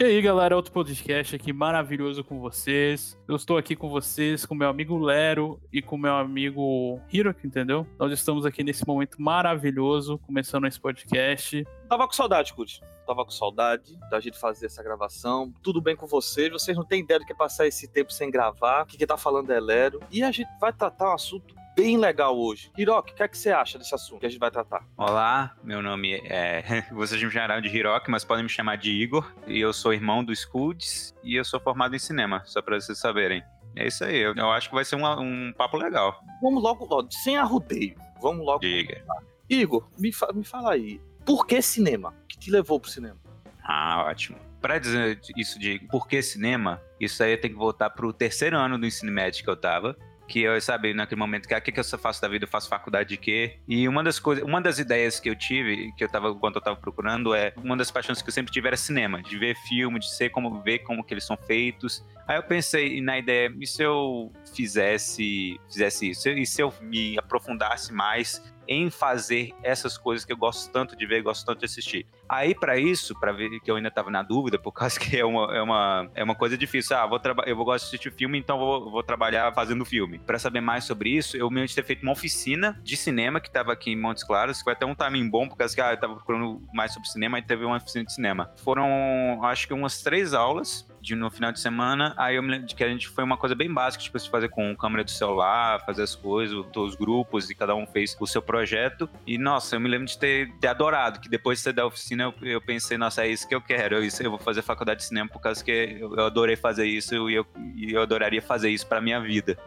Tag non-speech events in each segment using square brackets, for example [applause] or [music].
E aí, galera, outro podcast aqui maravilhoso com vocês. Eu estou aqui com vocês, com meu amigo Lero e com meu amigo Hiroki, entendeu? Nós estamos aqui nesse momento maravilhoso, começando esse podcast. Tava com saudade, Kurt. Tava com saudade da gente fazer essa gravação. Tudo bem com vocês? Vocês não têm ideia do que é passar esse tempo sem gravar. O que, que tá falando é Lero. E a gente vai tratar um assunto bem legal hoje. Hiroki, o que, é que você acha desse assunto que a gente vai tratar? Olá, meu nome é. [laughs] Vocês me chamaram de Hiroki, mas podem me chamar de Igor. E eu sou irmão do Scuds e eu sou formado em cinema, só pra vocês saberem. É isso aí, eu, eu acho que vai ser um, um papo legal. Vamos logo, ó, sem arrudeio. Vamos logo. Diga. Igor, me, fa me fala aí. Por que cinema? O que te levou pro cinema? Ah, ótimo. Pra dizer isso de por que cinema, isso aí eu tenho que voltar pro terceiro ano do ensino médio que eu tava que eu sabia naquele momento que o que, que eu faço da vida, eu faço faculdade de quê? E uma das coisas, uma das ideias que eu tive, que eu tava, quando eu tava procurando, é uma das paixões que eu sempre tive era cinema, de ver filme, de ser como ver como que eles são feitos. Aí eu pensei na ideia, e se eu fizesse, fizesse isso? E se eu me aprofundasse mais em fazer essas coisas que eu gosto tanto de ver, gosto tanto de assistir. Aí, para isso, para ver que eu ainda tava na dúvida, por causa que é uma, é uma, é uma coisa difícil. Ah, vou eu vou gostar de assistir filme, então vou, vou trabalhar fazendo filme. Para saber mais sobre isso, eu mesmo ter feito uma oficina de cinema que tava aqui em Montes Claros, que foi até um timing bom, por causa que ah, eu tava procurando mais sobre cinema e teve uma oficina de cinema. Foram, acho que umas três aulas de, no final de semana. Aí eu me lembro de que a gente foi uma coisa bem básica, tipo, se fazer com câmera do celular, fazer as coisas, os grupos, e cada um fez o seu projeto. E, nossa, eu me lembro de ter, ter adorado, que depois de ser da oficina, eu, eu, pensei, nossa, é isso que eu quero. Eu, isso, eu vou fazer faculdade de cinema por causa que eu, eu adorei fazer isso e eu, e eu adoraria fazer isso pra minha vida.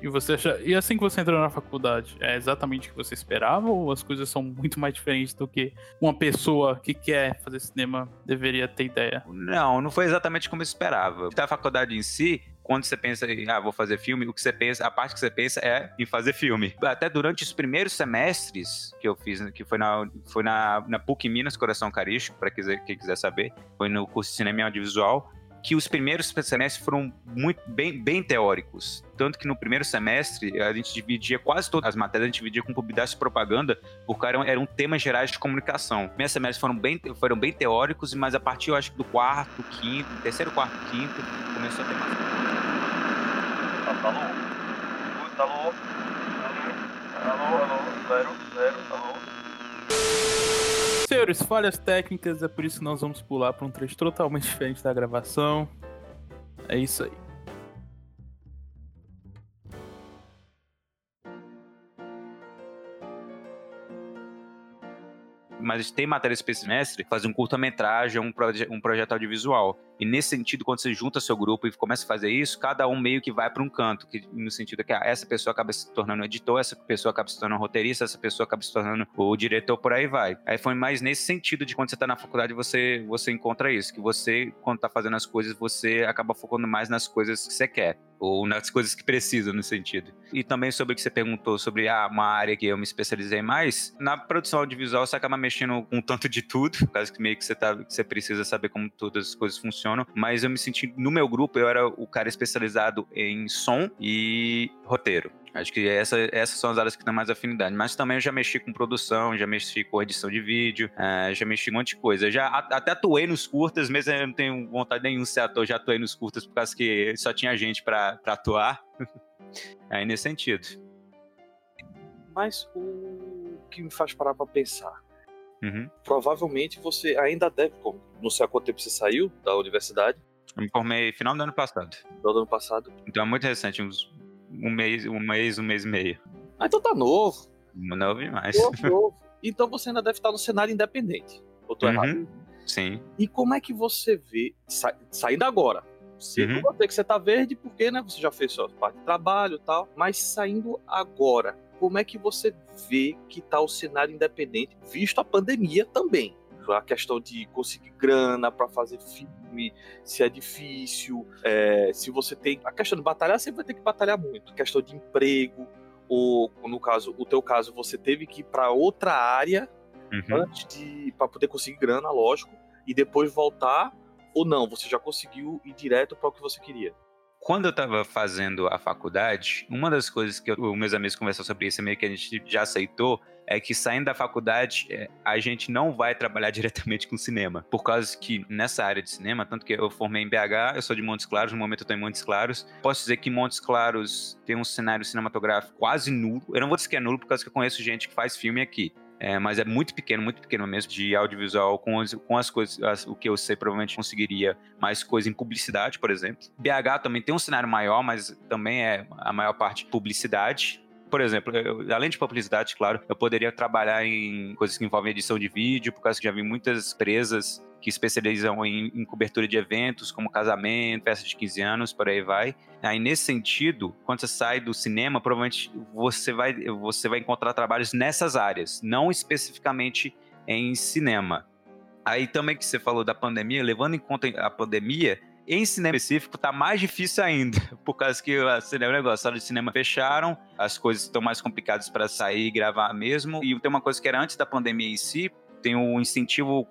E você acha... E assim que você entrou na faculdade, é exatamente o que você esperava ou as coisas são muito mais diferentes do que uma pessoa que quer fazer cinema deveria ter ideia? Não, não foi exatamente como eu esperava. Da faculdade em si, quando você pensa em, ah, vou fazer filme, o que você pensa, a parte que você pensa é em fazer filme. Até durante os primeiros semestres que eu fiz, que foi na, foi na, na PUC Minas Coração Carístico, para quem quiser saber, foi no curso de Cinema e Audiovisual, que os primeiros semestres foram muito bem, bem teóricos. Tanto que no primeiro semestre a gente dividia quase todas as matérias, a gente dividia com publicidade e propaganda, porque eram, eram temas gerais de comunicação. Primeiros semestres foram bem, foram bem teóricos, mas a partir, eu acho do quarto, quinto, terceiro, quarto, quinto, começou a ter mais. Alô? Alô? Alô? Alô? Zero, zero, alô? Senhores, falhas técnicas, é por isso que nós vamos pular para um trecho totalmente diferente da gravação. É isso aí. mas tem matéria esse semestre, fazer um curta-metragem, um, proje um projeto audiovisual. E nesse sentido, quando você junta seu grupo e começa a fazer isso, cada um meio que vai para um canto, que, no sentido que ah, essa pessoa acaba se tornando editor, essa pessoa acaba se tornando roteirista, essa pessoa acaba se tornando o diretor, por aí vai. Aí foi mais nesse sentido de quando você está na faculdade, você, você encontra isso, que você, quando está fazendo as coisas, você acaba focando mais nas coisas que você quer ou nas coisas que precisam no sentido. E também sobre o que você perguntou sobre ah, uma área que eu me especializei mais, na produção audiovisual você acaba mexendo com um tanto de tudo, [laughs] causa que meio que você, tá, que você precisa saber como todas as coisas funcionam mas eu me senti, no meu grupo, eu era o cara especializado em som e roteiro. Acho que essa, essas são as áreas que têm mais afinidade. Mas também eu já mexi com produção, já mexi com edição de vídeo, uh, já mexi com um monte de coisa. Já até atuei nos curtas, mesmo eu não tenho vontade nenhuma de ser ator, já atuei nos curtas por causa que só tinha gente para atuar. [laughs] Aí nesse sentido. Mas o que me faz parar pra pensar Uhum. Provavelmente você ainda deve, não sei há quanto tempo você saiu da universidade. Eu me formei final do ano passado. Final do ano passado. Então é muito recente, uns um mês, um mês, um mês e meio. Ah, então tá novo. Novo demais. Novo, [laughs] novo. Então você ainda deve estar no cenário independente. Ou tô uhum. errado? Sim. E como é que você vê, sa saindo agora, você uhum. não que você tá verde porque, né, você já fez sua parte de trabalho e tal, mas saindo agora, como é que você vê que está o cenário independente, visto a pandemia também? A questão de conseguir grana para fazer filme, se é difícil, é, se você tem. A questão de batalhar, você vai ter que batalhar muito. A questão de emprego, ou no caso, o teu caso, você teve que ir para outra área uhum. antes de. para poder conseguir grana, lógico, e depois voltar, ou não, você já conseguiu ir direto para o que você queria? Quando eu estava fazendo a faculdade, uma das coisas que os meus amigos conversaram sobre isso, meio que a gente já aceitou, é que saindo da faculdade, é, a gente não vai trabalhar [laughs] diretamente com cinema. Por causa que nessa área de cinema, tanto que eu formei em BH, eu sou de Montes Claros, no momento eu estou em Montes Claros. Posso dizer que Montes Claros tem um cenário cinematográfico quase nulo. Eu não vou dizer que é nulo, por causa que eu conheço gente que faz filme aqui. É, mas é muito pequeno, muito pequeno mesmo, de audiovisual com, as, com as coisas, as, o que eu sei, provavelmente conseguiria mais coisa em publicidade, por exemplo. BH também tem um cenário maior, mas também é a maior parte publicidade por exemplo, eu, além de publicidade, claro, eu poderia trabalhar em coisas que envolvem edição de vídeo, por causa que já vi muitas empresas que especializam em, em, cobertura de eventos, como casamento, festa de 15 anos, por aí vai. Aí, nesse sentido, quando você sai do cinema, provavelmente você vai, você vai encontrar trabalhos nessas áreas, não especificamente em cinema. Aí também que você falou da pandemia, levando em conta a pandemia, em cinema específico tá mais difícil ainda, [laughs] por causa que o cinema negócio, as salas de cinema fecharam, as coisas estão mais complicadas para sair e gravar mesmo. E tem uma coisa que era antes da pandemia em si, tem um incentivo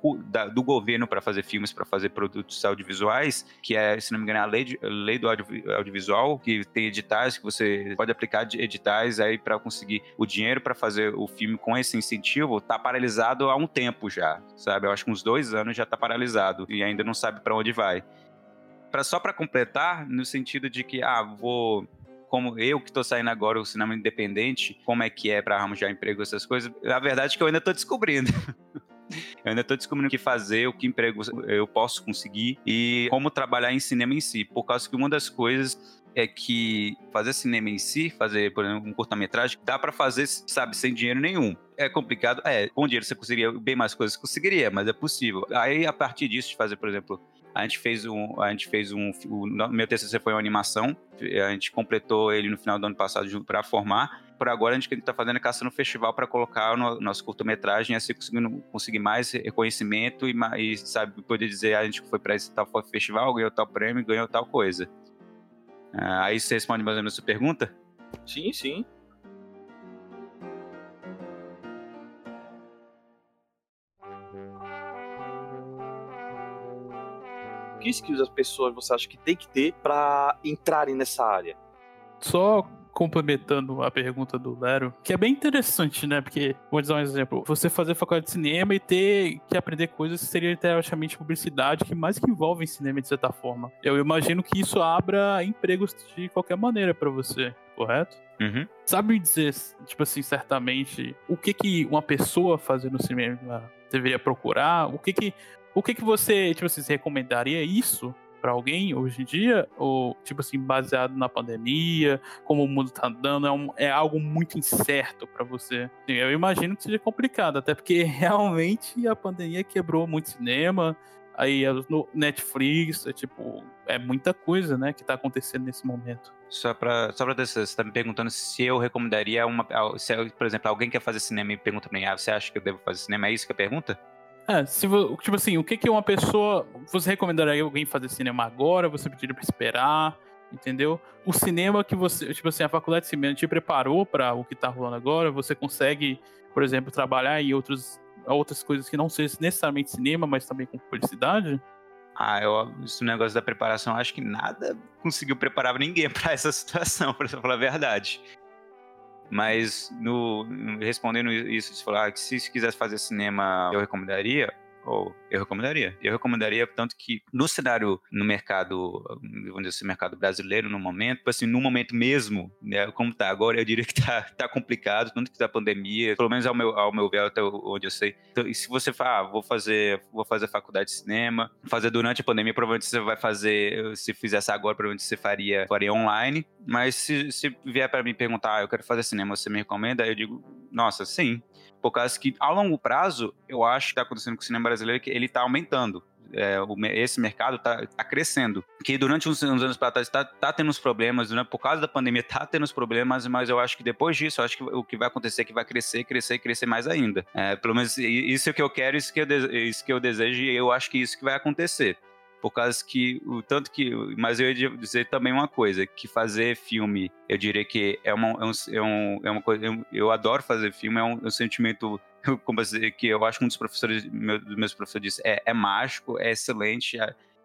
do governo para fazer filmes, para fazer produtos audiovisuais, que é, se não me engano, a lei, de, lei do audiovisual, que tem editais que você pode aplicar editais aí para conseguir o dinheiro para fazer o filme com esse incentivo, tá paralisado há um tempo já, sabe? Eu acho que uns dois anos já tá paralisado e ainda não sabe para onde vai pra, só para completar, no sentido de que, ah, vou como eu que estou saindo agora o cinema independente, como é que é para arranjar emprego, essas coisas, a verdade é que eu ainda estou descobrindo. [laughs] [laughs] eu ainda estou descobrindo o que fazer, o que emprego eu posso conseguir e como trabalhar em cinema em si, por causa que uma das coisas é que fazer cinema em si, fazer, por exemplo, um curta-metragem, dá para fazer, sabe, sem dinheiro nenhum. É complicado, é, com dinheiro você conseguiria bem mais coisas, conseguiria, mas é possível. Aí, a partir disso, de fazer, por exemplo, a gente fez um, a gente fez um, o meu TCC foi uma animação, a gente completou ele no final do ano passado para formar. Por agora a gente está fazendo é caçando festival para colocar no nosso curta-metragem, assim conseguindo conseguir mais reconhecimento e, e sabe poder dizer ah, a gente foi para esse tal festival, ganhou tal prêmio, ganhou tal coisa. Ah, aí você responde mais ou menos a sua pergunta? Sim, sim. Que skills as pessoas você acha que tem que ter para entrarem nessa área? Só complementando a pergunta do Lero, que é bem interessante, né? Porque, vou dar um exemplo, você fazer faculdade de cinema e ter que aprender coisas que seria teoricamente publicidade, que mais que envolvem cinema de certa forma. Eu imagino que isso abra empregos de qualquer maneira para você, correto? Uhum. Sabe dizer, tipo assim, certamente, o que que uma pessoa fazendo cinema deveria procurar? O que que o que, que você, tipo assim, você recomendaria isso para alguém hoje em dia? Ou, tipo assim, baseado na pandemia, como o mundo tá andando, é, um, é algo muito incerto para você? Eu imagino que seja complicado, até porque [laughs] realmente a pandemia quebrou muito cinema, aí no Netflix, é tipo, é muita coisa, né, que tá acontecendo nesse momento. Só pra, só pra ter, você tá me perguntando se eu recomendaria uma. Se, por exemplo, alguém quer fazer cinema e pergunta pra mim, ah, você acha que eu devo fazer cinema? É isso que é a pergunta? É, se, tipo assim, o que que uma pessoa. Você recomendaria alguém fazer cinema agora? Você pediria pra esperar? Entendeu? O cinema que você. Tipo assim, a faculdade de cinema te preparou para o que tá rolando agora? Você consegue, por exemplo, trabalhar em outros, outras coisas que não sejam necessariamente cinema, mas também com publicidade? Ah, eu, esse negócio da preparação, acho que nada conseguiu preparar ninguém [laughs] para essa situação, para falar a verdade. Mas no, respondendo isso, se falar que se quisesse fazer cinema, eu recomendaria ou eu recomendaria. Eu recomendaria, tanto que no cenário, no mercado, vamos dizer assim, mercado brasileiro no momento, tipo assim, no momento mesmo, né, como tá agora, eu diria que tá, tá complicado, tanto que da pandemia, pelo menos ao meu, ao meu ver, até onde eu sei. Então, e se você falar, ah, vou fazer, vou fazer faculdade de cinema, fazer durante a pandemia, provavelmente você vai fazer, se fizesse agora, provavelmente você faria, faria online, mas se, se vier para mim perguntar, ah, eu quero fazer cinema, você me recomenda? Eu digo, nossa, sim, por causa que, a longo prazo, eu acho que está acontecendo com o cinema brasileiro que ele está aumentando. É, o, esse mercado está tá crescendo. Que durante uns, uns anos para trás está tá tendo uns problemas, né? por causa da pandemia está tendo uns problemas, mas eu acho que depois disso, acho que o que vai acontecer é que vai crescer, crescer, crescer mais ainda. É, pelo menos isso é o que eu quero, isso que eu, isso que eu desejo e eu acho que isso que vai acontecer por causa que o tanto que mas eu ia dizer também uma coisa que fazer filme eu diria que é uma é, um, é, é uma coisa eu, eu, adoro fazer filme é um, é um sentimento [laughs] como dizer que eu acho que um dos professores meu, dos meus professores disse é, é mágico é excelente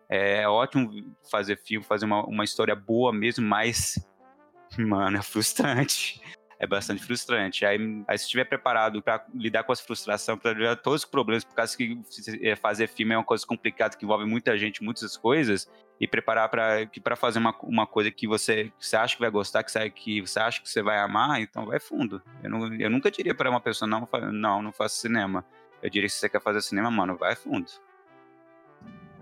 é, é ótimo fazer filme fazer uma, uma história boa mesmo mas [laughs] mano é frustrante é bastante frustrante. Aí, aí se estiver preparado para lidar com essa frustração, para lidar com todos os problemas, por causa que é, fazer filme é uma coisa complicada que envolve muita gente, muitas coisas, e preparar para que para fazer uma, uma coisa que você, que você acha que vai gostar, que você, que você acha que você vai amar, então vai fundo. Eu, não, eu nunca diria para uma pessoa não, não, não faça cinema. Eu diria que se você quer fazer cinema, mano, vai fundo.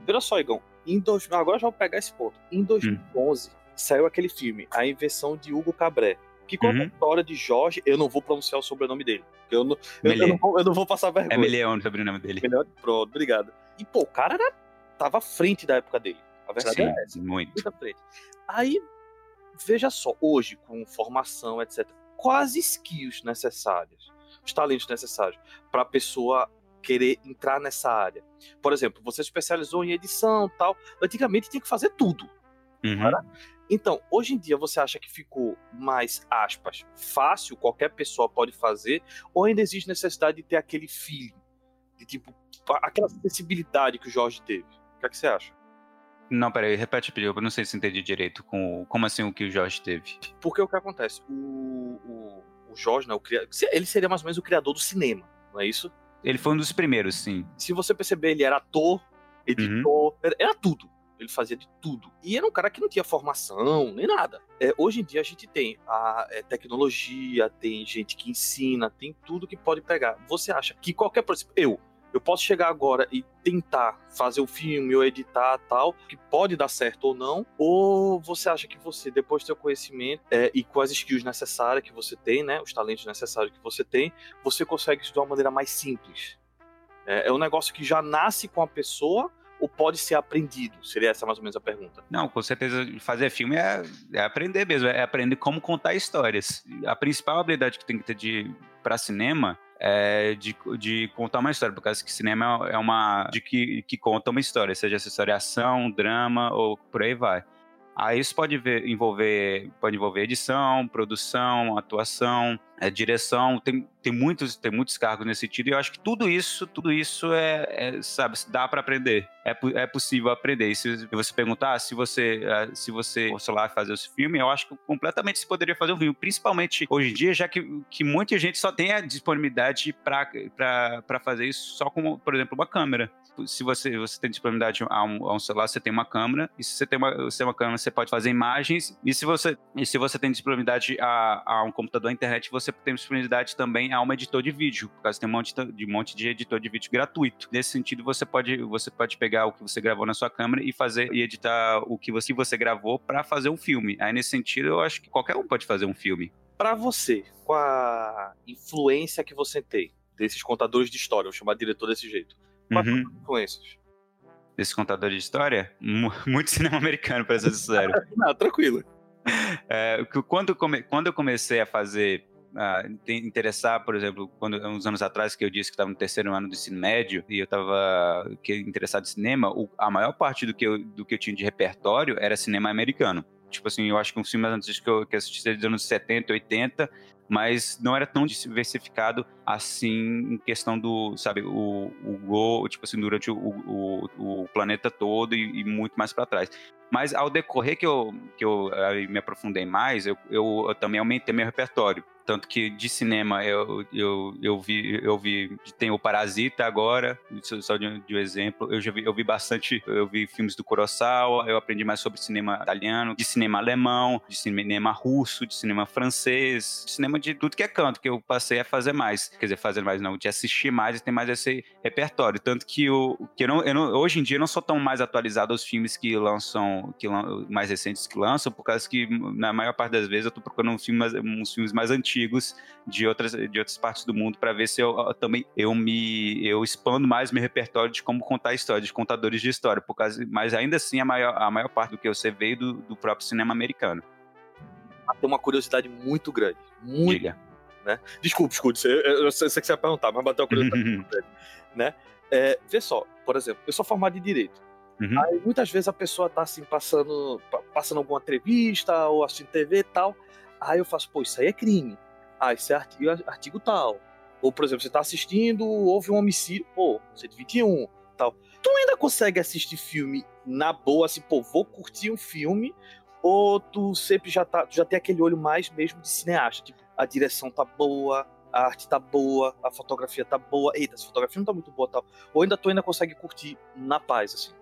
Olha só, Igor, em dois, agora já vou pegar esse ponto. Em 2011 hum. saiu aquele filme, A Invenção de Hugo Cabré. Que conta uhum. a história de Jorge, eu não vou pronunciar o sobrenome dele. Eu não, eu, eu, não, vou, eu não, vou, passar vergonha. É Meleão o sobrenome dele. Meleão, pronto, obrigado. E, pô, o cara era, tava à frente da época dele. A verdade Sim, é essa. Muito. muito à frente. Aí, veja só, hoje, com formação, etc., quais skills necessárias, os talentos necessários para a pessoa querer entrar nessa área. Por exemplo, você especializou em edição tal. Antigamente tinha que fazer tudo. Uhum. Então, hoje em dia você acha que ficou mais, aspas, fácil, qualquer pessoa pode fazer, ou ainda existe necessidade de ter aquele feeling, de tipo, aquela sensibilidade que o Jorge teve? O que, é que você acha? Não, peraí, repete, eu não sei se entendi direito. Com, como assim o que o Jorge teve? Porque o que acontece? O, o, o Jorge, né, o, ele seria mais ou menos o criador do cinema, não é isso? Ele foi um dos primeiros, sim. Se você perceber, ele era ator, editor, uhum. era, tudo. Ele fazia de tudo. E era um cara que não tinha formação, nem nada. É, hoje em dia a gente tem a é, tecnologia, tem gente que ensina, tem tudo que pode pegar. Você acha que qualquer. Exemplo, eu, eu posso chegar agora e tentar fazer o filme ou editar tal, que pode dar certo ou não, ou você acha que você, depois do seu conhecimento é, e com as skills necessárias que você tem, né, os talentos necessários que você tem, você consegue isso de uma maneira mais simples? É, é um negócio que já nasce com a pessoa ou pode ser aprendido? Seria essa mais ou menos a pergunta. Não, com certeza fazer filme é, é aprender mesmo, é aprender como contar histórias. A principal habilidade que tem que ter de para cinema é, de, de contar uma história, por causa que cinema é uma de que, que conta uma história, seja essa história ação, drama ou por aí vai. Aí isso pode ver, envolver, pode envolver edição, produção, atuação, é, direção, tem, tem, muitos, tem muitos cargos nesse sentido, e eu acho que tudo isso, tudo isso é, é sabe, dá para aprender. É, é possível aprender. E se você perguntar se você, é, se você fosse lá fazer esse filme, eu acho que completamente se poderia fazer um filme, principalmente hoje em dia, já que, que muita gente só tem a disponibilidade para fazer isso só com, por exemplo, uma câmera se você, você tem disponibilidade a um, a um, celular, você tem uma câmera, e se você tem uma, uma câmera, você pode fazer imagens, e se você, e se você tem disponibilidade a, a um computador à internet, você tem disponibilidade também a um editor de vídeo, por causa tem um monte de, um monte de editor de vídeo gratuito. Nesse sentido, você pode, você pode pegar o que você gravou na sua câmera e fazer e editar o que você, que você gravou para fazer um filme. Aí, nesse sentido, eu acho que qualquer um pode fazer um filme. Para você, com a influência que você tem desses contadores de história, vou chamar diretor desse jeito, uhum. influências? Desse contador de história? [laughs] Muito cinema americano, para ser sincero. [laughs] Não, tranquilo. É, quando, come, quando eu comecei a fazer a interessar, por exemplo, quando uns anos atrás que eu disse que estava no terceiro ano do ensino médio e eu estava interessado em cinema, o, a maior parte do que, eu, do que eu tinha de repertório era cinema americano. Tipo assim, eu acho que um filme antes que eu que assisti dos anos 70, 80, mas não era tão diversificado assim em questão do, sabe, o, o Go, tipo assim, durante o, o, o planeta todo e, e muito mais para trás. Mas ao decorrer que eu, que eu me aprofundei mais, eu, eu, eu também aumentei meu repertório. Tanto que de cinema eu, eu, eu vi, eu vi, tem o Parasita agora, só de, de um exemplo. Eu já vi, eu vi bastante, eu vi filmes do Kurosawa, eu aprendi mais sobre cinema italiano, de cinema alemão, de cinema russo, de cinema francês, de cinema de tudo que é canto, que eu passei a fazer mais. Quer dizer, fazer mais não, de assistir mais e ter mais esse repertório. Tanto que, eu, que eu não, eu não, hoje em dia eu não sou tão mais atualizado aos filmes que lançam, que mais recentes que lançam, por causa que na maior parte das vezes eu tô procurando uns filmes, uns filmes mais antigos de outras, de outras partes do mundo para ver se eu, também eu me eu expando mais meu repertório de como contar história, de contadores de história, por causa, mas ainda assim a maior, a maior parte do que eu sei veio do, do próprio cinema americano. Tem uma curiosidade muito grande, muito, Diga. né? Desculpe, escute, eu, sei que você vai perguntar, mas bateu uma curiosidade [laughs] muito grande, né? É, vê só, por exemplo, eu sou formado em direito. Uhum. Aí muitas vezes a pessoa tá assim passando, passando alguma entrevista ou assistindo TV e tal. Aí eu faço, pô, isso aí é crime ah, esse é artigo, artigo tal. Ou, por exemplo, você está assistindo, houve um homicídio, pô, 121, tal. Tu ainda consegue assistir filme na boa, assim, pô, vou curtir um filme, ou tu sempre já, tá, já tem aquele olho mais mesmo de cineasta, tipo, a direção tá boa, a arte tá boa, a fotografia tá boa. Eita, essa fotografia não tá muito boa tal. Ou ainda tu ainda consegue curtir na paz, assim.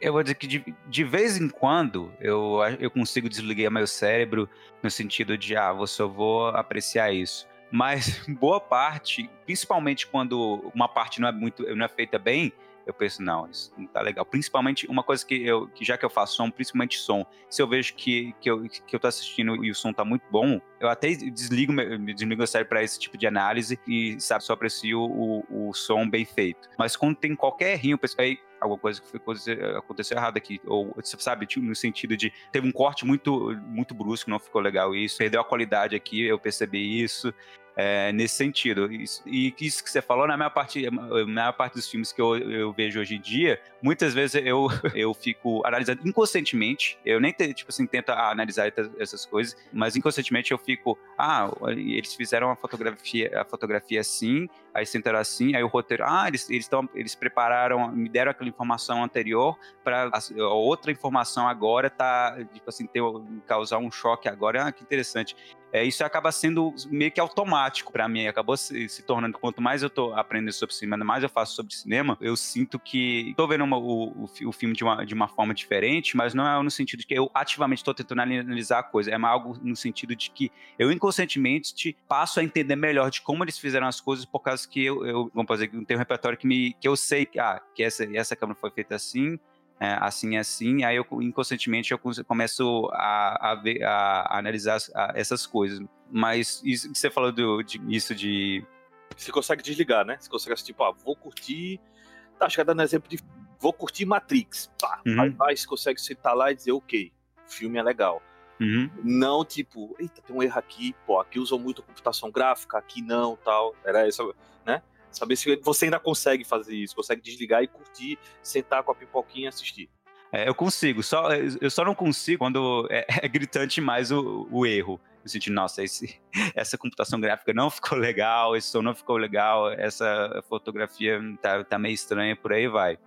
Eu vou dizer que de, de vez em quando eu, eu consigo desligar meu cérebro no sentido de, ah, eu só vou apreciar isso. Mas [laughs] boa parte, principalmente quando uma parte não é muito, não é feita bem, eu penso, não, isso não tá legal. Principalmente, uma coisa que eu, que já que eu faço som, principalmente som, se eu vejo que, que, eu, que eu tô assistindo e o som tá muito bom, eu até desligo, desligo o cérebro para esse tipo de análise e, sabe, só aprecio o, o som bem feito. Mas quando tem qualquer errinho, eu penso, aí, alguma coisa que ficou, aconteceu errado aqui. Ou, sabe, tipo, no sentido de teve um corte muito, muito brusco, não ficou legal isso, perdeu a qualidade aqui, eu percebi isso é, nesse sentido. E isso que você falou, na maior parte, na maior parte dos filmes que eu, eu vejo hoje em dia, muitas vezes eu, [laughs] eu fico analisando inconscientemente, eu nem, tipo assim, tento analisar essas coisas, mas inconscientemente eu fico, ah, eles fizeram a fotografia, a fotografia assim, aí sentaram assim, aí o roteiro, ah, eles, eles, eles prepararam, me deram aquela informação anterior para outra informação agora tá, tipo assim, ter, causar um choque agora, ah, que interessante é, isso acaba sendo meio que automático para mim. Acabou se, se, tornando, quanto mais eu tô aprendendo sobre cinema, mais eu faço sobre cinema, eu sinto que tô vendo uma, o, o, filme de uma, de uma forma diferente, mas não é no sentido de que eu ativamente estou tentando analisar a coisa, é algo no sentido de que eu inconscientemente te passo a entender melhor de como eles fizeram as coisas, por causa que eu, eu vamos fazer, tem um repertório que, me, que eu sei que, ah, que essa, essa câmera foi feita assim, é, assim assim, aí eu inconscientemente eu começo a, a, ver, a, analisar a, essas coisas. Mas isso que você falou do, de, isso de. Você consegue desligar, né? Você consegue tipo, ah, vou curtir. Tá, acho que dando exemplo de. Vou curtir Matrix. Pá, uhum. aí, aí você consegue sentar lá e dizer, ok, o filme é legal. Uhum. Não tipo, eita, tem um erro aqui, pô, aqui usam muito computação gráfica, aqui não, tal. Era isso, né? Saber se você ainda consegue fazer isso, consegue desligar e curtir, sentar com a pipoquinha e assistir. É, eu consigo, só, eu só não consigo quando é, [laughs] é gritante mais o, o erro. Eu senti, nossa, esse, [laughs] essa computação gráfica não ficou legal, esse som não ficou legal, essa fotografia tá, tá meio estranha, por aí vai.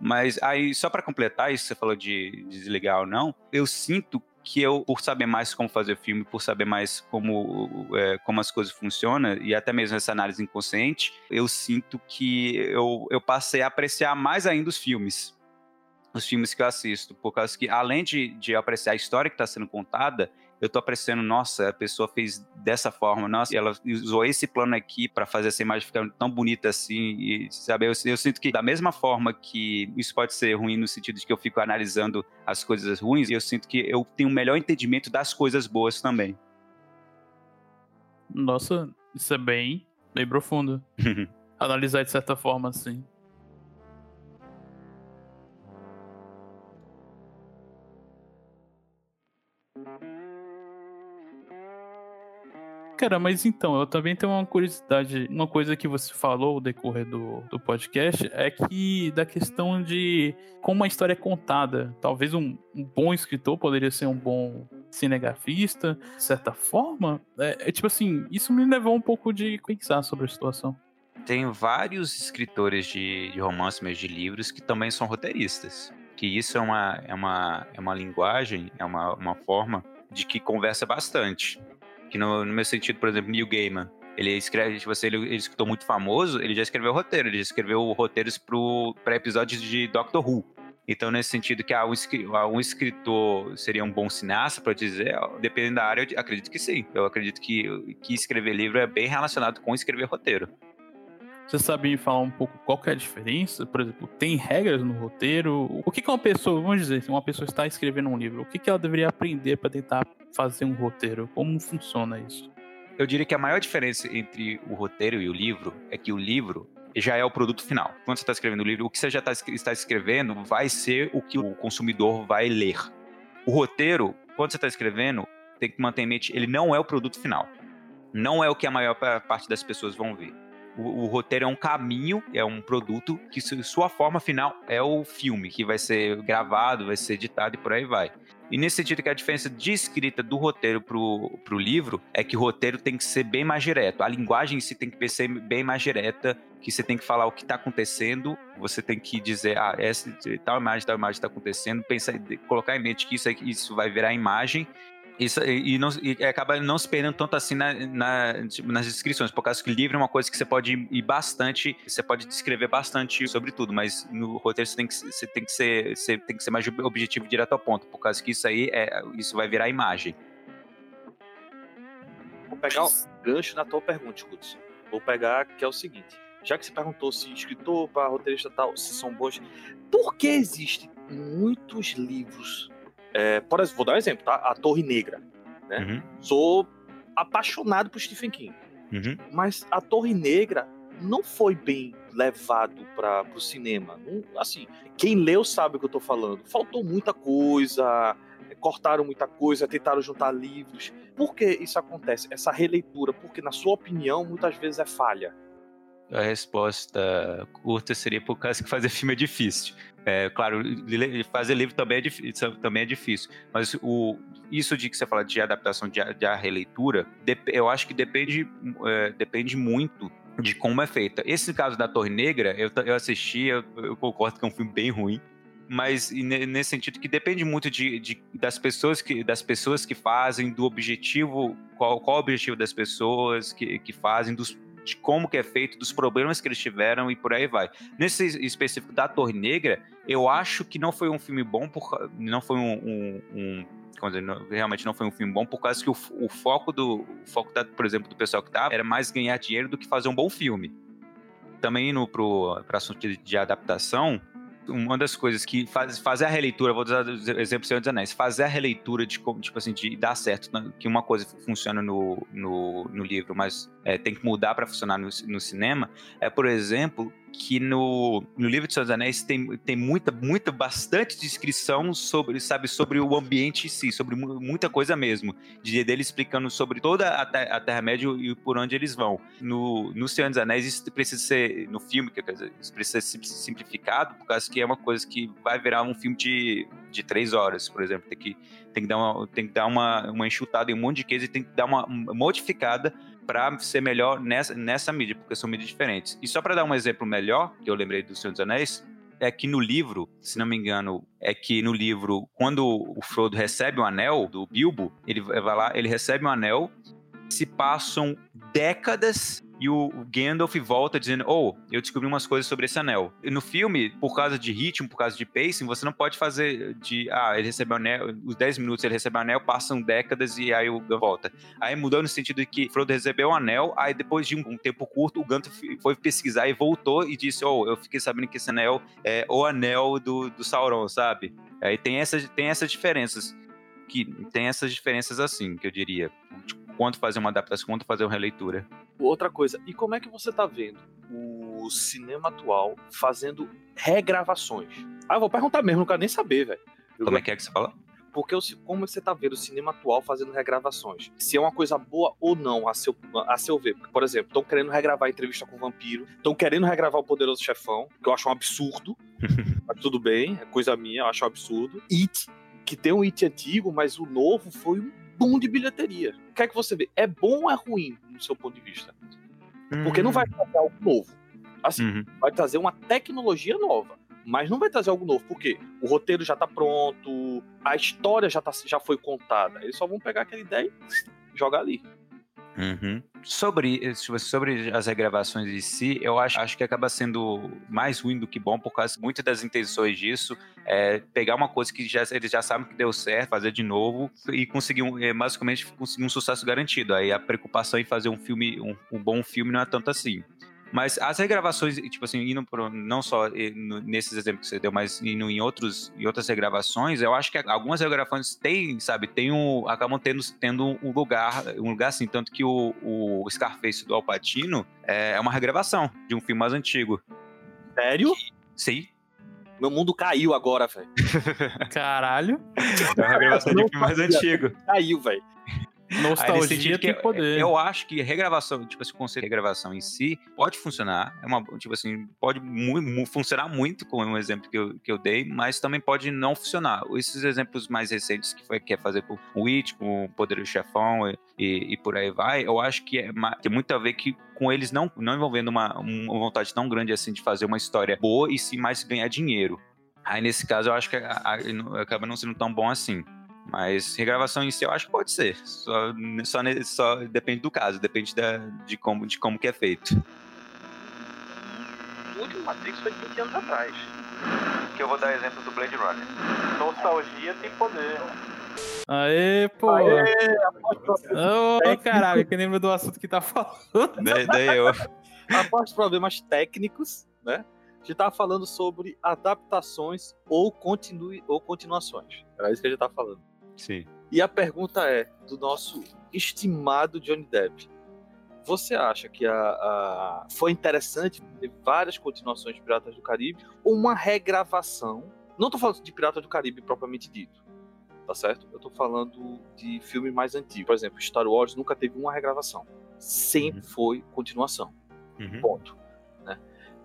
Mas aí, só para completar isso você falou de desligar ou não, eu sinto que eu, por saber mais como fazer filme, por saber mais como, é, como as coisas funcionam, e até mesmo essa análise inconsciente, eu sinto que eu, eu passei a apreciar mais ainda os filmes. Os filmes que eu assisto, por causa que, além de, de apreciar a história que está sendo contada, eu tô apreciando, nossa, a pessoa fez dessa forma, nossa, ela usou esse plano aqui para fazer essa imagem ficar tão bonita assim, e sabe, eu, eu, sinto que da mesma forma que isso pode ser ruim no sentido de que eu fico analisando as coisas ruins, eu sinto que eu tenho um melhor entendimento das coisas boas também. Nossa, isso é bem, bem profundo. [laughs] Analisar de certa forma, assim. Cara, mas então, eu também tenho uma curiosidade. Uma coisa que você falou no decorrer do, do podcast é que da questão de como a história é contada. Talvez um, um bom escritor poderia ser um bom cinegrafista, de certa forma. É, é, tipo assim, isso me levou um pouco de pensar sobre a situação. Tem vários escritores de, de romance, mesmo de livros, que também são roteiristas. Que isso é uma, é uma, é uma linguagem, é uma, uma forma de que conversa bastante. Que no, no meu sentido, por exemplo, Neil Gaiman, ele escreve, tipo assim, ele, ele escutou muito famoso, ele já escreveu roteiro, ele já escreveu roteiros para episódios de Doctor Who. Então, nesse sentido, que ah, um, ah, um escritor seria um bom cineasta, para dizer, dependendo da área, eu acredito que sim. Eu acredito que, que escrever livro é bem relacionado com escrever roteiro. Você sabe me falar um pouco qual é a diferença? Por exemplo, tem regras no roteiro? O que, que uma pessoa, vamos dizer, se uma pessoa está escrevendo um livro, o que, que ela deveria aprender para tentar fazer um roteiro? Como funciona isso? Eu diria que a maior diferença entre o roteiro e o livro é que o livro já é o produto final. Quando você está escrevendo o livro, o que você já tá, está escrevendo vai ser o que o consumidor vai ler. O roteiro, quando você está escrevendo, tem que manter em mente, ele não é o produto final. Não é o que a maior parte das pessoas vão ver o, o, roteiro é um caminho, é um produto que sua forma final é o filme, que vai ser gravado, vai ser editado e por aí vai. E nesse sentido que a diferença de escrita do roteiro pro, pro livro é que o roteiro tem que ser bem mais direto. A linguagem em si tem que ser bem mais direta, que você tem que falar o que está acontecendo, você tem que dizer, ah, essa tal imagem, tal imagem está acontecendo, pensar, colocar em mente que isso, isso vai virar imagem, Isso, e, não, e acaba não se perdendo tanto assim na, na, tipo, nas descrições, por causa que livro é uma coisa que você pode ir bastante, você pode descrever bastante sobre tudo, mas no roteiro você tem que, você tem que, ser, você tem que ser mais objetivo direto ao ponto, por causa que isso aí é, isso vai virar imagem. Vou pegar o gancho na tua pergunta, Hudson. Vou pegar que é o seguinte. Já que você perguntou se escritor para roteirista tal, se são bons, por que existem muitos livros é, por exemplo, vou dar um exemplo, tá? A Torre Negra. Né? Uhum. Sou apaixonado por Stephen King. Uhum. Mas a Torre Negra não foi bem levado para o cinema. Não, assim, quem leu sabe o que eu estou falando. Faltou muita coisa, cortaram muita coisa, tentaram juntar livros. Por que isso acontece? Essa releitura, porque na sua opinião muitas vezes é falha. A resposta curta seria por causa que fazer filme é difícil. É, claro, fazer livro também é, difícil, também é difícil, mas o, isso de que você fala de adaptação de, de releitura, eu acho que depende, é, depende muito de como é feita. Esse caso da Torre Negra, eu, eu assisti, eu, eu concordo que é um filme bem ruim, mas nesse sentido que depende muito de, de, das pessoas que das pessoas que fazem do objetivo qual, qual o objetivo das pessoas que, que fazem dos de como que é feito, dos problemas que eles tiveram e por aí vai. Nesse específico da Torre Negra, eu acho que não foi um filme bom, por, não foi um, um, um dizer, não, realmente não foi um filme bom por causa que o, o foco do o foco da, por exemplo do pessoal que tava era mais ganhar dinheiro do que fazer um bom filme também indo pro assunto de, de adaptação uma das coisas que faz, fazer a releitura, vou usar o exemplo do Senhor dos Anéis, fazer a releitura de como, tipo assim, de dar certo, que uma coisa funciona no, no, no livro, mas é, tem que mudar para funcionar no, no cinema, é, por exemplo, que no, no livro de Senhor dos Anéis tem, tem muita, muita, bastante descrição sobre, sabe, sobre o ambiente em si, sobre muita coisa mesmo. De dele explicando sobre toda a, a Terra-média e por onde eles vão. No, no Senhor dos Anéis, isso precisa ser, no filme, quer dizer, isso precisa ser simplificado, por causa que é uma coisa que vai virar um filme de, de três horas, por exemplo. Tem que, tem que dar, uma, tem que dar uma, uma enxutada em um monte de coisa e tem que dar uma modificada para ser melhor nessa, nessa mídia, porque são mídias diferentes. E só para dar um exemplo melhor, que eu lembrei do Senhor dos Anéis, é que no livro, se não me engano, é que no livro, quando o Frodo recebe o anel do Bilbo, ele vai lá, ele recebe o um anel, se passam décadas e o Gandalf volta dizendo: Oh, eu descobri umas coisas sobre esse anel. E no filme, por causa de ritmo, por causa de pacing, você não pode fazer de. Ah, ele recebeu o anel, os 10 minutos ele recebeu o anel, passam décadas e aí o volta. Aí mudou no sentido de que Frodo recebeu o anel, aí depois de um, tempo curto, o Gandalf foi pesquisar e voltou e disse: Oh, eu fiquei sabendo que esse anel é o anel do, do Sauron, sabe? Aí tem essas, tem essas diferenças. Que tem essas diferenças assim, que eu diria. Tipo, quanto fazer uma adaptação, quanto fazer uma releitura. Outra coisa, e como é que você tá vendo o cinema atual fazendo regravações? Ah, eu vou perguntar mesmo, não quero nem saber, velho. Como é que é que você fala? Porque como você tá vendo o cinema atual fazendo regravações? Se é uma coisa boa ou não, a seu, a seu ver. Porque, por exemplo, estão querendo regravar a entrevista com o vampiro, estão querendo regravar o Poderoso Chefão, que eu acho um absurdo. [laughs] mas tudo bem, é coisa minha, eu acho um absurdo. It, que tem um It antigo, mas o novo foi um boom de bilheteria. O que é que você vê? É bom ou é ruim? do seu ponto de vista. Porque não vai hum. trazer algo novo. Assim, uhum. vai trazer uma tecnologia nova. Mas não vai trazer algo novo, porque o roteiro já tá pronto, a história já, tá, já foi contada. Eles só vão pegar aquela ideia e jogar ali. Uhum. Sobre, eh, sobre as regravações em si, eu acho, acho que acaba sendo mais ruim do que bom, por causa muitas das intenções disso é pegar uma coisa que já, eles já sabem que deu certo, fazer de novo e conseguir um, é, basicamente conseguir um sucesso garantido. Aí a preocupação em fazer um filme, um, um bom filme não é tanto assim. Mas as regravações, tipo assim, indo pro, não só nesses exemplos que você deu, mas indo em, outros, em outras regravações, eu acho que algumas regravações têm, sabe, tem um, acabam tendo, tendo um lugar, um lugar assim, tanto que o, o Scarface do Alpatino é, é uma regravação de um filme mais antigo. Sério? Sim. Meu mundo caiu agora, velho. [laughs] Caralho. É uma regravação de um filme mais antigo. Caiu, velho. Nostalgia tem que, poder. Eu acho que regravação, tipo esse conceito de regravação em si pode funcionar. É uma, tipo assim, pode mu mu funcionar muito, como um exemplo que eu, que eu dei, mas também pode não funcionar. Esses exemplos mais recentes que foi quer fazer com o It, com o Poder do Chefão e, e, e, por aí vai, eu acho que é, tem muito a ver que com eles não, não envolvendo uma, uma vontade tão grande assim de fazer uma história boa e sim mais ganhar dinheiro. Aí nesse caso eu acho que a, a, acaba não sendo tão bom assim. Mas regravação em si eu acho que pode ser. Só, só, só depende do caso, depende da, de, como, de como que é feito. O último Matrix foi 20 anos atrás. Que eu vou dar exemplo do Blade Runner. Nostalgia tem poder. Aê, pô! Aê, Ô, oh, caralho, que lembra do assunto que tá falando. [laughs] Daí, daí eu. Após problemas técnicos, né? A gente tava falando sobre adaptações ou, continue, ou continuações. Era isso que a gente tava falando. Sim. E a pergunta é, do nosso estimado Johnny Depp. Você acha que a, a, foi interessante ter várias continuações de Piratas do Caribe ou uma regravação? Não tô falando de Piratas do Caribe propriamente dito, tá certo? Eu tô falando de filmes mais antigos. Por exemplo, Star Wars nunca teve uma regravação. Sempre uhum. foi continuação. Uhum. Ponto.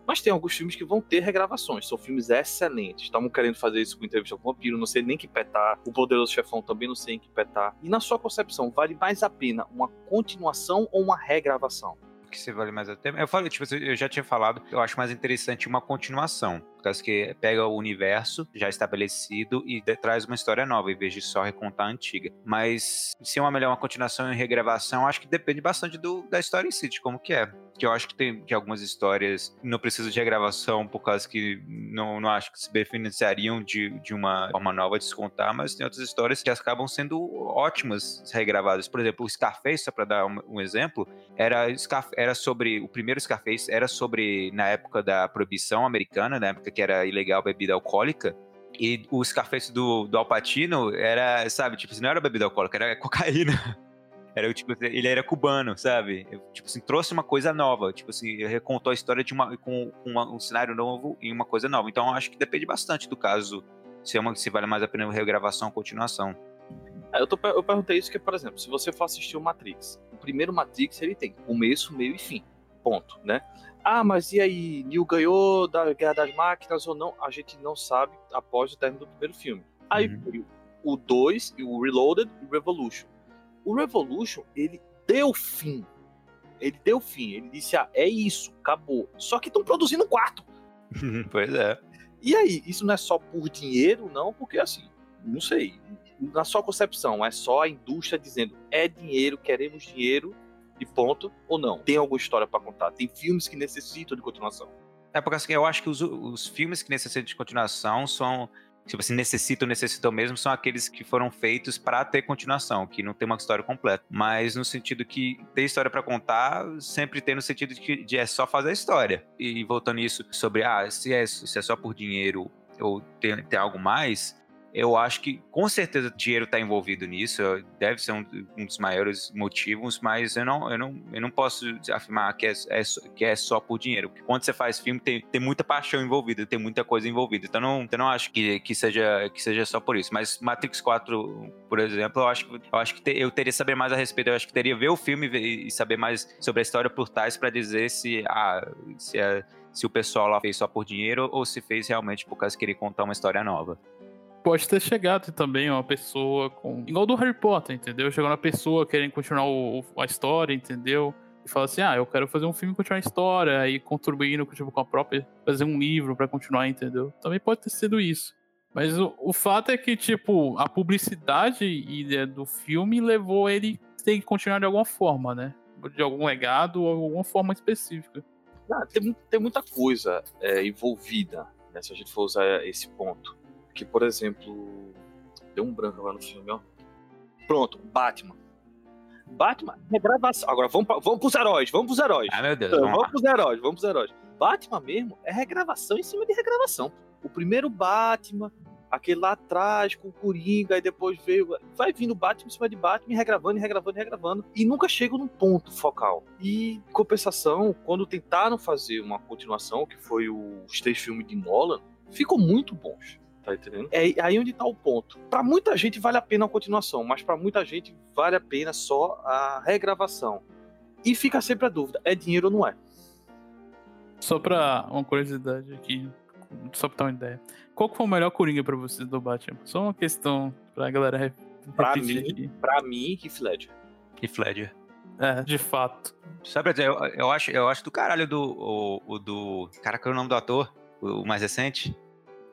Mas tem alguns filmes que vão ter regravações, são filmes excelentes. Estavam querendo fazer isso com Entrevista com o Vampiro, não sei nem que petar. O Poderoso Chefão também não sei em que petar. E na sua concepção, vale mais a pena uma continuação ou uma regravação? que se vale mais a pena. Eu falei, tipo, eu já tinha falado, eu acho mais interessante uma continuação. Causa que pega o universo já estabelecido e traz uma história nova, em vez de só recontar a antiga. Mas se é uma melhor uma continuação e regravação, acho que depende bastante do, da história em si, de como que é que eu acho que tem que algumas histórias não precisam de regravação por causa que não, não acho que se beneficiariam de, de uma forma nova de se contar, mas tem outras histórias que acabam sendo ótimas regravadas. Por exemplo, o Scarface, só para dar um, um, exemplo, era, era sobre. O primeiro Scarface era sobre, na época da proibição americana, na época que era ilegal bebida alcoólica. E o Scarface do, do Alpatino era, sabe, tipo, não era bebida alcoólica, era [laughs] cocaína. Era tipo, ele era cubano, sabe? Tipo assim, trouxe uma coisa nova. Tipo assim, recontou a história de uma, com, com uma, um cenário novo e uma coisa nova. Então acho que depende bastante do caso. Se, é uma, se vale mais a pena regravação ou continuação. É, eu, tô, eu perguntei isso que, por exemplo, se você for assistir o Matrix, o primeiro Matrix ele tem começo, meio e fim. Ponto, né? Ah, mas e aí, Neil ganhou da Guerra das Máquinas ou não? A gente não sabe após o término do primeiro filme. Aí uhum. o 2, o Reloaded e o Revolution. O Revolution, ele deu fim. Ele deu fim. Ele disse: ah, é isso, acabou. Só que estão produzindo quarto. [laughs] pois é. E aí, isso não é só por dinheiro, não? Porque assim, não sei. Na sua concepção, é só a indústria dizendo: é dinheiro, queremos dinheiro e ponto, ou não? Tem alguma história para contar? Tem filmes que necessitam de continuação? É porque assim, eu acho que os, os filmes que necessitam de continuação são tipo assim, necessitam, necessitam mesmo, são aqueles que foram feitos para ter continuação, que não tem uma história completa. Mas no sentido que ter história para contar, sempre tem no sentido de que de é só fazer a história. E voltando nisso sobre, ah, se é, se é só por dinheiro ou tem, tem algo mais, eu acho que com certeza dinheiro está envolvido nisso, deve ser um, um, dos maiores motivos, mas eu não, eu não, eu não posso afirmar que é, é, que é só por dinheiro, porque quando você faz filme tem, tem muita paixão envolvida, tem muita coisa envolvida, então não, eu não acho que, que, seja, que seja só por isso. Mas Matrix 4, por exemplo, eu acho, eu acho que te, eu teria que saber mais a respeito, eu acho que teria ver o filme e saber mais sobre a história por trás para dizer se, ah, se, é, se o pessoal lá fez só por dinheiro ou se fez realmente por causa que queria contar uma história nova pode ter chegado também uma pessoa com. Igual do Harry Potter, entendeu? Chegou uma pessoa querendo continuar o, a história, entendeu? E fala assim: ah, eu quero fazer um filme e continuar a história, aí contribuindo tipo, com a própria. fazer um livro para continuar, entendeu? Também pode ter sido isso. Mas o, o fato é que, tipo, a publicidade do filme levou ele a ter que continuar de alguma forma, né? De algum legado ou alguma forma específica. Ah, tem, tem muita coisa é, envolvida, né, se a gente for usar esse ponto que, por exemplo, deu um branco lá no filme, ó. Pronto, Batman. Batman, regravação. Agora vamos, pra, vamos pros heróis, vamos pros heróis. Ah, meu Deus. Vamos, vamos pros heróis, vamos pros heróis. Batman mesmo é regravação em cima de regravação. O primeiro Batman, aquele lá atrás com o Coringa, e depois veio. Vai vindo Batman em cima de Batman, regravando, regravando, regravando. E nunca chega num ponto focal. E, compensação, quando tentaram fazer uma continuação, que foi os três filmes de Nolan, ficou muito bons. Tá entendendo? É aí onde tá o ponto. Para muita gente vale a pena a continuação, mas para muita gente vale a pena só a regravação. E fica sempre a dúvida: é dinheiro ou não é? Só pra uma curiosidade aqui, só pra ter uma ideia. Qual foi o melhor Coringa pra vocês do Batman? Só uma questão pra galera repetir. Pra mim, pra mim, Heath Ledger. Heath Ledger. É, de fato. Sabe, eu, eu, acho, eu acho do caralho do, o, o do. Cara, qual é o nome do ator? O, o mais recente?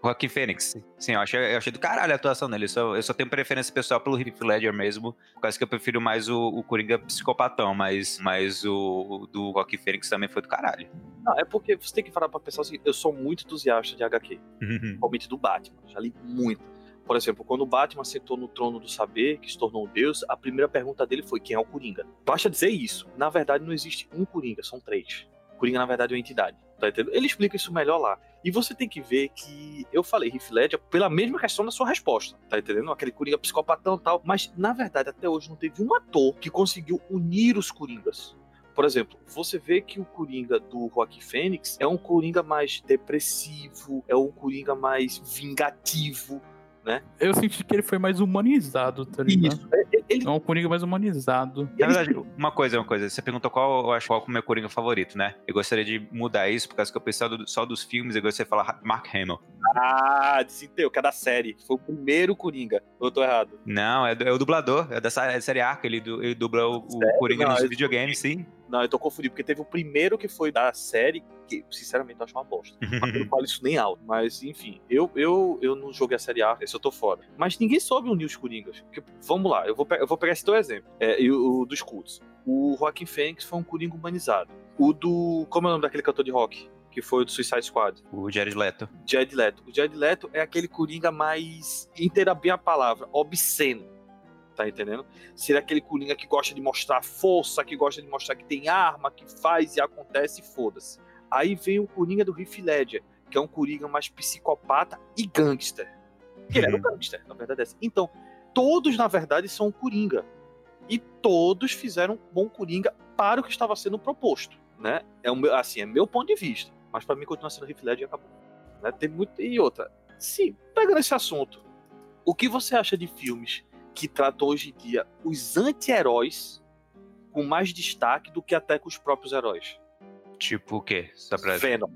Joaquim Fênix. Sim, eu achei, eu achei do caralho a atuação dele. Eu só, eu só tenho preferência pessoal pelo Heath Ledger mesmo, por causa que eu prefiro mais o, o Coringa psicopatão, mas, mas o, o do Joaquim Fênix também foi do caralho. Não, é porque você tem que parar pra pensar assim, eu sou muito entusiasta de HQ, principalmente do Batman, já li muito. Por exemplo, quando o Batman sentou no trono do saber, que se tornou um deus, a primeira pergunta dele foi quem é o Coringa. Basta dizer isso. Na verdade, não existe um Coringa, são três. Coringa, na verdade, é uma entidade. Tá entendendo? Ele explica isso melhor lá. E você tem que ver que eu falei Heath Ledger pela mesma questão da sua resposta, tá entendendo? Aquele Coringa psicopatão e tal. Mas, na verdade, até hoje não teve um ator que conseguiu unir os Coringas. Por exemplo, você vê que o Coringa do Joaquim Fênix é um Coringa mais depressivo, é um Coringa mais vingativo, né? Eu senti que ele foi mais humanizado, tá ligado? Isso. É, é- Ele, É um Coringa mais humanizado. Na verdade, uma coisa, uma coisa. Você perguntou qual eu acho qual é o meu Coringa favorito, né? Eu gostaria de mudar isso, por causa que eu pensava só dos filmes, eu gostaria de falar Mark Hamill. Ah, desenteu, que é da série. Foi o primeiro Coringa. Eu tô errado. Não, é, é o dublador, é da série Arca, ele, du- ele dubla o, o? Coringa Não, nos videogames, sim. Não, eu tô confundindo, porque teve o primeiro que foi da série, que sinceramente eu acho uma bosta. Mas eu não falo isso nem alto. Mas, enfim, eu, eu, eu não joguei a série A, esse eu tô fora. Mas ninguém soube unir os Coringas. Porque, vamos lá, eu vou, eu vou pegar esse teu exemplo. É, e o, o dos cultos. O Joaquim Fênix foi um Coringa humanizado. O do. Como é o nome daquele cantor de rock? Que foi o do Suicide Squad. o Jared Leto. Jared Leto. O Jared Leto é aquele Coringa mais. Inteira bem a palavra, obsceno. Tá entendendo? Ser aquele Coringa que gosta de mostrar força, que gosta de mostrar que tem arma, que faz e acontece foda-se. Aí vem o Coringa do Heath Ledger, que é um Coringa mais psicopata e gangster. Que ele era um gangster, na verdade é essa. Então, todos, na verdade, são um Coringa. E todos fizeram um bom Coringa para o que estava sendo proposto. Né? É o meu, assim, é meu ponto de vista. Mas para mim continua sendo Heath Ledger e acabou. Né? Tem muito... E outra, sim, pegando esse assunto, o que você acha de filmes que tratam hoje em dia os anti-heróis com mais destaque do que até com os próprios heróis? Tipo o quê? Só pra... Venom.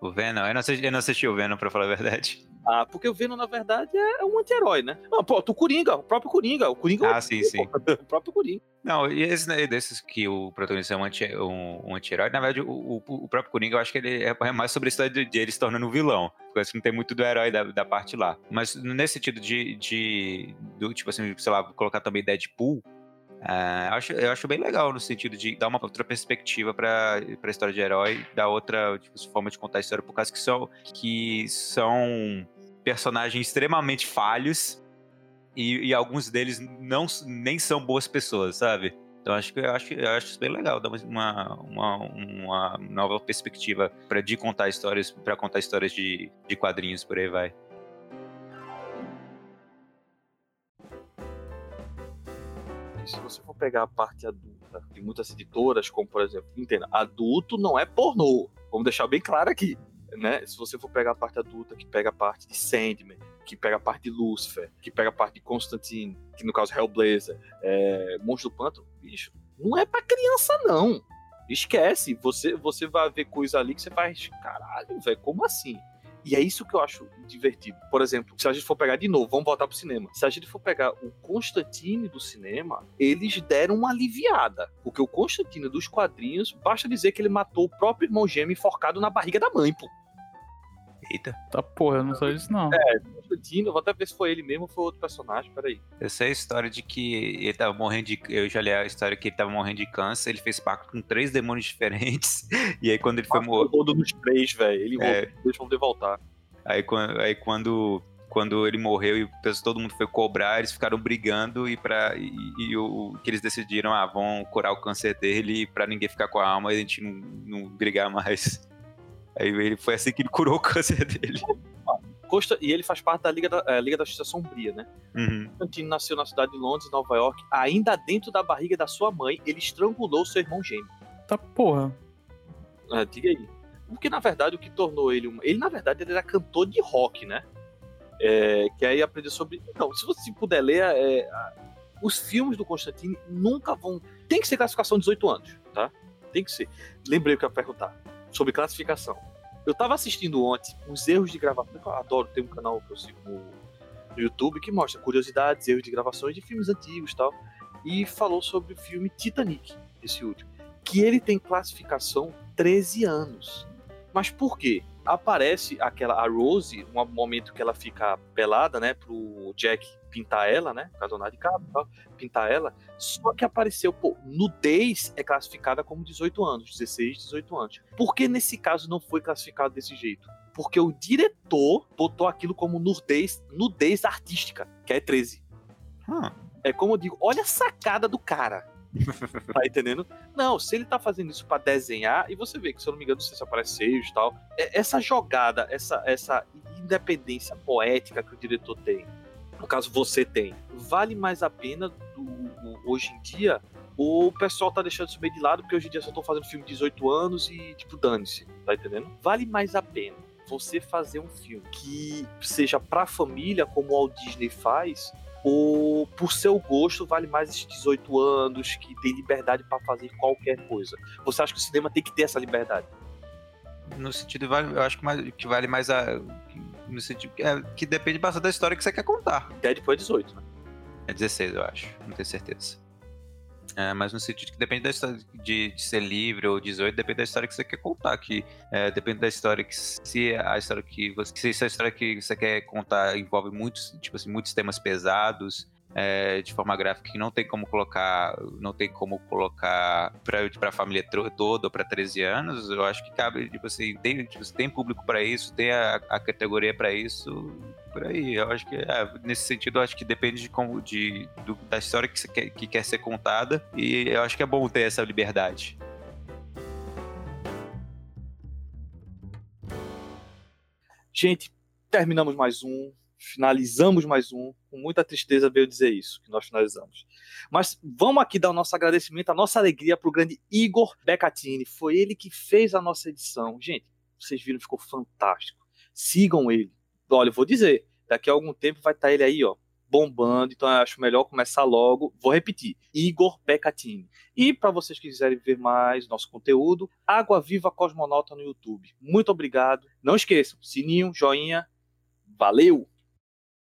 O Venom? Eu não, assisti, eu não assisti o Venom, pra falar a verdade. Ah, porque o Venom, na verdade, é um anti-herói, né? Não, pô, o Coringa, o próprio Coringa. O Coringa é Ah, sim, sim. [laughs] o próprio Coringa. Não, e esse, né, desses que o protagonista é um anti- um, um anti-herói, na verdade, o, o, o próprio Coringa, eu acho que ele é é mais sobre a história de, de ele se tornando um vilão. Porque que não tem muito do herói da, da parte lá. Mas nesse sentido de, de do, tipo assim, sei lá, colocar também Deadpool, ah, eu acho, eu acho bem legal no sentido de dar uma outra perspectiva pra, pra história de herói, dar outra tipo, forma de contar a história, por causa que são, que são personagens extremamente falhos e, e alguns deles não nem são boas pessoas, sabe? Então acho que eu acho, eu acho isso bem legal, dar uma, uma, uma nova perspectiva para de contar histórias, para contar histórias de, de quadrinhos por aí vai. Se você for pegar a parte adulta de muitas editoras, como por exemplo, entenda, adulto não é pornô. Vamos deixar bem claro aqui. Né? Se você for pegar a parte adulta, que pega a parte de Sandman, que pega a parte de Lucifer, que pega a parte de Constantine, que no caso Hellblazer, é, Monstro do Pântano, bicho, não é pra criança não. Esquece, você, você vai ver coisa ali que você faz, caralho, velho, como assim? E é isso que eu acho divertido. Por exemplo, se a gente for pegar de novo, vamos voltar pro cinema. Se a gente for pegar o Constantine do cinema, eles deram uma aliviada. Porque o Constantine dos quadrinhos, basta dizer que ele matou o próprio irmão gêmeo enforcado na barriga da mãe, pô. Eita, Tá porra, eu não sei disso não. Constantine, eu vou até ver se foi ele mesmo ou foi outro personagem, peraí. eu sei a história de que ele tava morrendo de. Eu já li a história que ele tava morrendo de câncer, ele fez pacto com três demônios diferentes, [laughs] e aí quando ele foi morrer. Rodo nos três, velho. Ele É. rodou, deixa eu poder voltar. Aí, aí quando, quando ele morreu e todo mundo foi cobrar, eles ficaram brigando e para e, e o que eles decidiram, ah, vão curar o câncer dele pra ninguém ficar com a alma e a gente não, não brigar mais. [laughs] Aí ele foi assim que ele curou o câncer dele. Costa, e ele faz parte da Liga da, é, Liga da Justiça Sombria, né? Uhum. Constantine nasceu na cidade de Londres, Nova York. Ainda dentro da barriga da sua mãe, ele estrangulou seu irmão gêmeo. Tá porra. É, diga aí. Porque, na verdade, o que tornou ele... Um... Ele, na verdade, ele era cantor de rock, né? É, que aí aprendeu sobre... Não, se você puder ler, é, a- os filmes do Constantine nunca vão... Tem que ser classificação 18 anos, tá? Tem que ser. Lembrei o que eu ia perguntar. Sobre classificação. Eu tava assistindo ontem uns erros de gravação. Eu adoro, tem um canal que eu sigo no, YouTube que mostra curiosidades, erros de gravações de filmes antigos e tal. E falou sobre o filme Titanic, esse último. Que ele tem classificação 13 anos. Mas por quê? Aparece aquela a Rose, um momento que ela fica pelada, né, pro Jack pintar ela, né, casonar de cabo, pintar ela. Só que apareceu, pô, nudez é classificada como 18 anos, 16, 18 anos. Por que nesse caso não foi classificado desse jeito? Porque o diretor botou aquilo como nudez, nudez artística, que é 13. Hum. É como eu digo, olha a sacada do cara. [laughs] tá entendendo? Não, se ele tá fazendo isso para desenhar, e você vê que, se eu não me engano, não sei se aparece e tal, é, essa jogada, essa, essa independência poética que o diretor tem, no caso você tem, vale mais a pena do, hoje em dia ou o pessoal tá deixando isso meio de lado porque hoje em dia só estão fazendo filme de 18 anos e, tipo, dane-se, tá entendendo? Vale mais a pena você fazer um filme que seja pra família, como o Walt Disney faz, ou por seu gosto vale mais esses 18 anos que tem liberdade para fazer qualquer coisa? Você acha que o cinema tem que ter essa liberdade? No sentido, eu acho que, mais, que vale mais a. No sentido é, que depende bastante da história que você quer contar. Deadpool é 18, né? É 16, eu acho. Não tenho certeza. É, mas no sentido que depende da história de, de, ser livre ou 18, depende da história que você quer contar. Que é, depende da história que se a história que você, se a história que você quer contar envolve muitos, tipo assim, muitos temas pesados. É, de forma gráfica que não tem como colocar não tem como colocar para a família toda ou para 13 anos eu acho que cabe tipo assim tem, tipo, tem público para isso tem a, a categoria para isso por aí. Eu acho que é, nesse sentido, acho que depende de como de, do, da história que, quer, que quer ser contada. E eu acho que é bom ter essa liberdade. Gente, terminamos mais um, finalizamos mais um. Com muita tristeza veio dizer isso, que nós finalizamos. Mas vamos aqui dar o nosso agradecimento, a nossa alegria para o grande Igor Becatini. Foi ele que fez a nossa edição. Gente, vocês viram, ficou fantástico. Sigam ele olha, eu vou dizer, daqui a algum tempo vai estar tá ele aí, ó, bombando, então eu acho melhor começar logo. Vou repetir: Igor Pecatini. E para vocês que quiserem ver mais nosso conteúdo, Água Viva Cosmonauta no YouTube. Muito obrigado. Não esqueçam, sininho, joinha. Valeu!